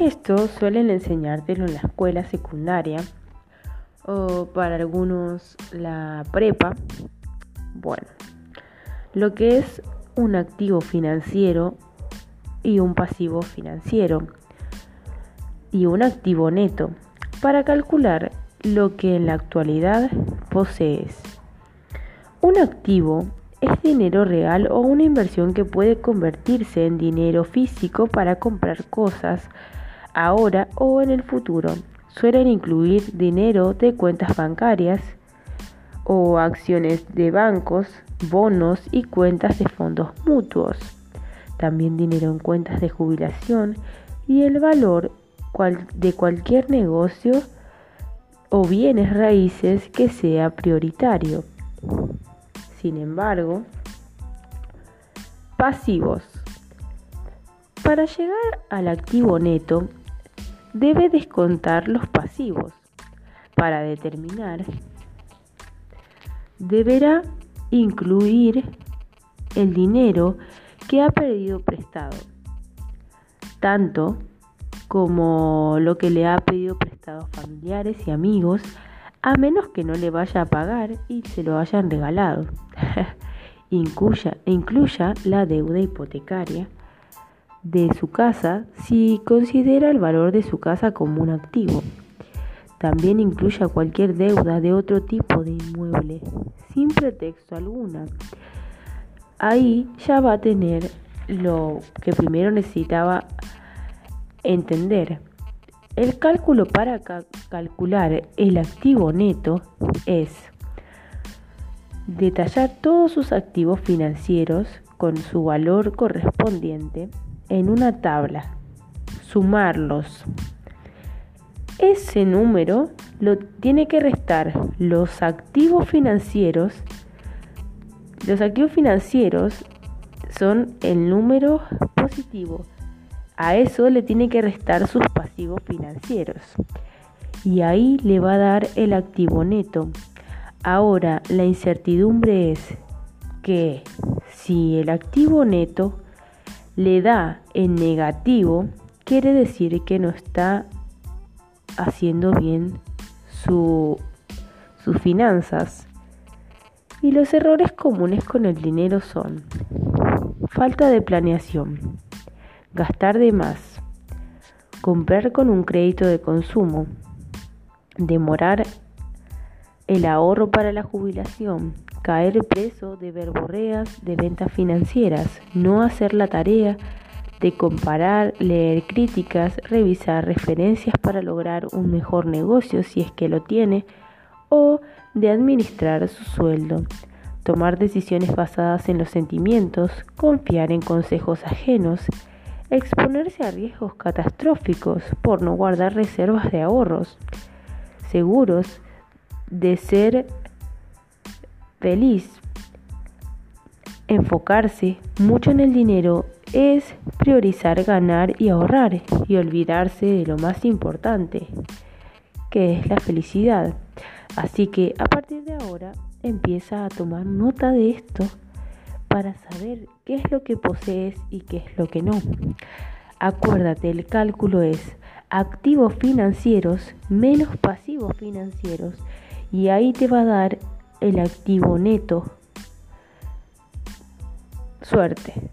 Esto suelen enseñártelo en la escuela secundaria o para algunos la prepa. Bueno, lo que es un activo financiero y un pasivo financiero y un activo neto para calcular lo que en la actualidad posees. Un activo es dinero real o una inversión que puede convertirse en dinero físico para comprar cosas ahora o en el futuro. Suelen incluir dinero de cuentas bancarias o acciones de bancos, bonos y cuentas de fondos mutuos. También dinero en cuentas de jubilación y el valor de cualquier negocio o bienes raíces que sea prioritario. Sin embargo, pasivos. Para llegar al activo neto, debe descontar los pasivos. Para determinar, deberá incluir el dinero que ha pedido prestado, tanto como lo que le ha pedido prestado familiares y amigos, a menos que no le vaya a pagar y se lo hayan regalado. incluya, incluya la deuda hipotecaria de su casa si considera el valor de su casa como un activo. También incluya cualquier deuda de otro tipo de inmueble, sin pretexto alguna. Ahí ya va a tener lo que primero necesitaba entender. El cálculo para calcular el activo neto es detallar todos sus activos financieros con su valor correspondiente en una tabla, sumarlos. Ese número lo tiene que restar los activos financieros. Los activos financieros son el número positivo a eso le tiene que restar sus pasivos financieros. Y ahí le va a dar el activo neto. Ahora, la incertidumbre es que si el activo neto le da en negativo, quiere decir que no está haciendo bien sus finanzas. Y los errores comunes con el dinero son falta de planeación, gastar de más, comprar con un crédito de consumo, demorar el ahorro para la jubilación, caer preso de verborreas de ventas financieras, no hacer la tarea de comparar, leer críticas, revisar referencias para lograr un mejor negocio si es que lo tiene, o de administrar su sueldo, tomar decisiones basadas en los sentimientos, confiar en consejos ajenos, exponerse a riesgos catastróficos por no guardar reservas de ahorros, seguros de ser feliz. Enfocarse mucho en el dinero es priorizar ganar y ahorrar y olvidarse de lo más importante, que es la felicidad. Así que a partir de ahora empieza a tomar nota de esto para saber qué es lo que posees y qué es lo que no. Acuérdate, el cálculo es activos financieros menos pasivos financieros y ahí te va a dar el activo neto. Suerte.